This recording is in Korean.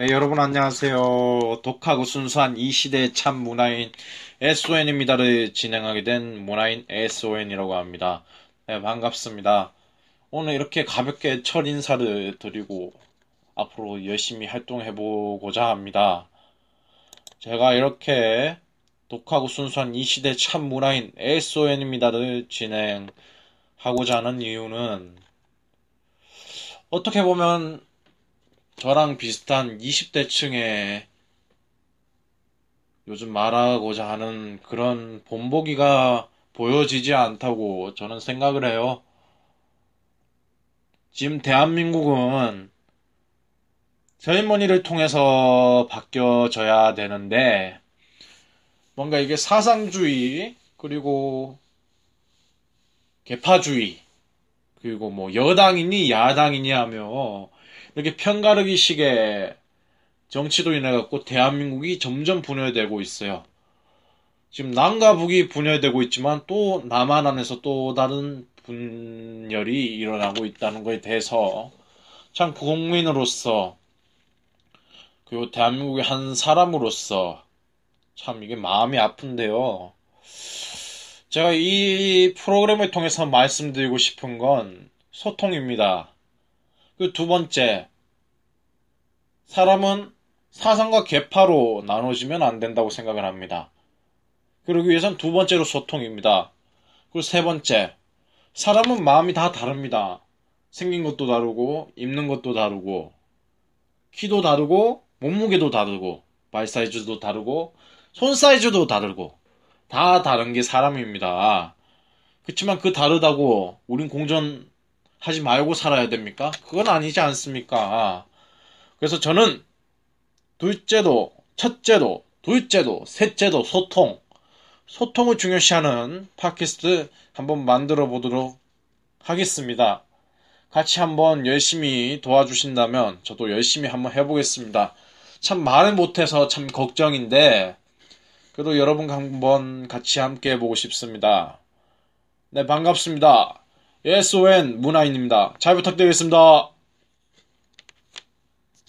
네, 여러분 안녕하세요. 독하고 순수한 이 시대의 참 문화인 SON입니다를 진행하게 된 문화인 SON이라고 합니다. 네, 반갑습니다. 오늘 이렇게 가볍게 첫 인사를 드리고 앞으로 열심히 활동해보고자 합니다. 제가 이렇게 독하고 순수한 이 시대 참 문화인 SON입니다를 진행하고자 하는 이유는 어떻게 보면 저랑 비슷한 20대층에 요즘 말하고자 하는 그런 본보기가 보여지지 않다고 저는 생각을 해요. 지금 대한민국은 세리머니를 통해서 바뀌어져야 되는데 뭔가 이게 사상주의 그리고 개파주의 그리고 뭐 여당이니 야당이니 하며 이렇게 편가르기식의 정치도 인해 갖고 대한민국이 점점 분열되고 있어요. 지금 남과 북이 분열되고 있지만 또 남한 안에서 또 다른 분열이 일어나고 있다는 것에 대해서 참 국민으로서 그리고 대한민국의 한 사람으로서 참 이게 마음이 아픈데요. 제가 이 프로그램을 통해서 말씀드리고 싶은 건 소통입니다. 그 두 번째, 사람은 사상과 계파로 나눠지면 안 된다고 생각을 합니다. 그러기 위해선 두 번째로 소통입니다. 그리고 세 번째, 사람은 마음이 다 다릅니다. 생긴 것도 다르고, 입는 것도 다르고, 키도 다르고, 몸무게도 다르고, 발 사이즈도 다르고, 손 사이즈도 다르고, 다 다른 게 사람입니다. 그렇지만 그 다르다고 우린 공존 하지 말고 살아야 됩니까? 그건 아니지 않습니까? 그래서 저는 둘째도, 첫째도, 둘째도, 셋째도 소통, 소통을 중요시하는 팟캐스트 한번 만들어 보도록 하겠습니다. 같이 한번 열심히 도와주신다면 저도 열심히 한번 해보겠습니다. 참 말을 못해서 참 걱정인데 그래도 여러분과 한번 같이 함께 해보고 싶습니다. 네, 반갑습니다. SON 문화인입니다. 잘 부탁드리겠습니다.